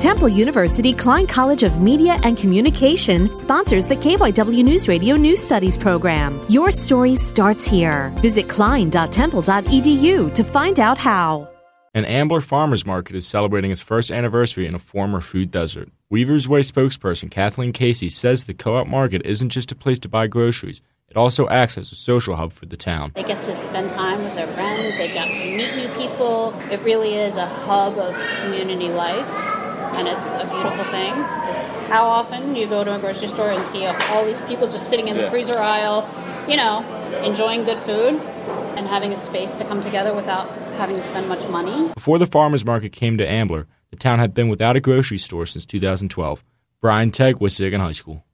Temple University Klein College of Media and Communication sponsors the KYW News Radio News Studies program. Your story starts here. Visit klein.temple.edu to find out how. An Ambler Farmers Market is celebrating its first anniversary in a former food desert. Weaver's Way spokesperson Kathleen Casey says the co op market isn't just a place to buy groceries, it also acts as a social hub for the town. They get to spend time with their friends, they get to meet new people. It really is a hub of community life, and it's a beautiful thing. It's how often you go to a grocery store and see all these people just sitting in the Yeah. freezer aisle, you know, enjoying good food and having a space to come together without having to spend much money. Before the farmers market came to Ambler, the town had been without a grocery store since 2012. Brian Tegg, Wissahickon High School.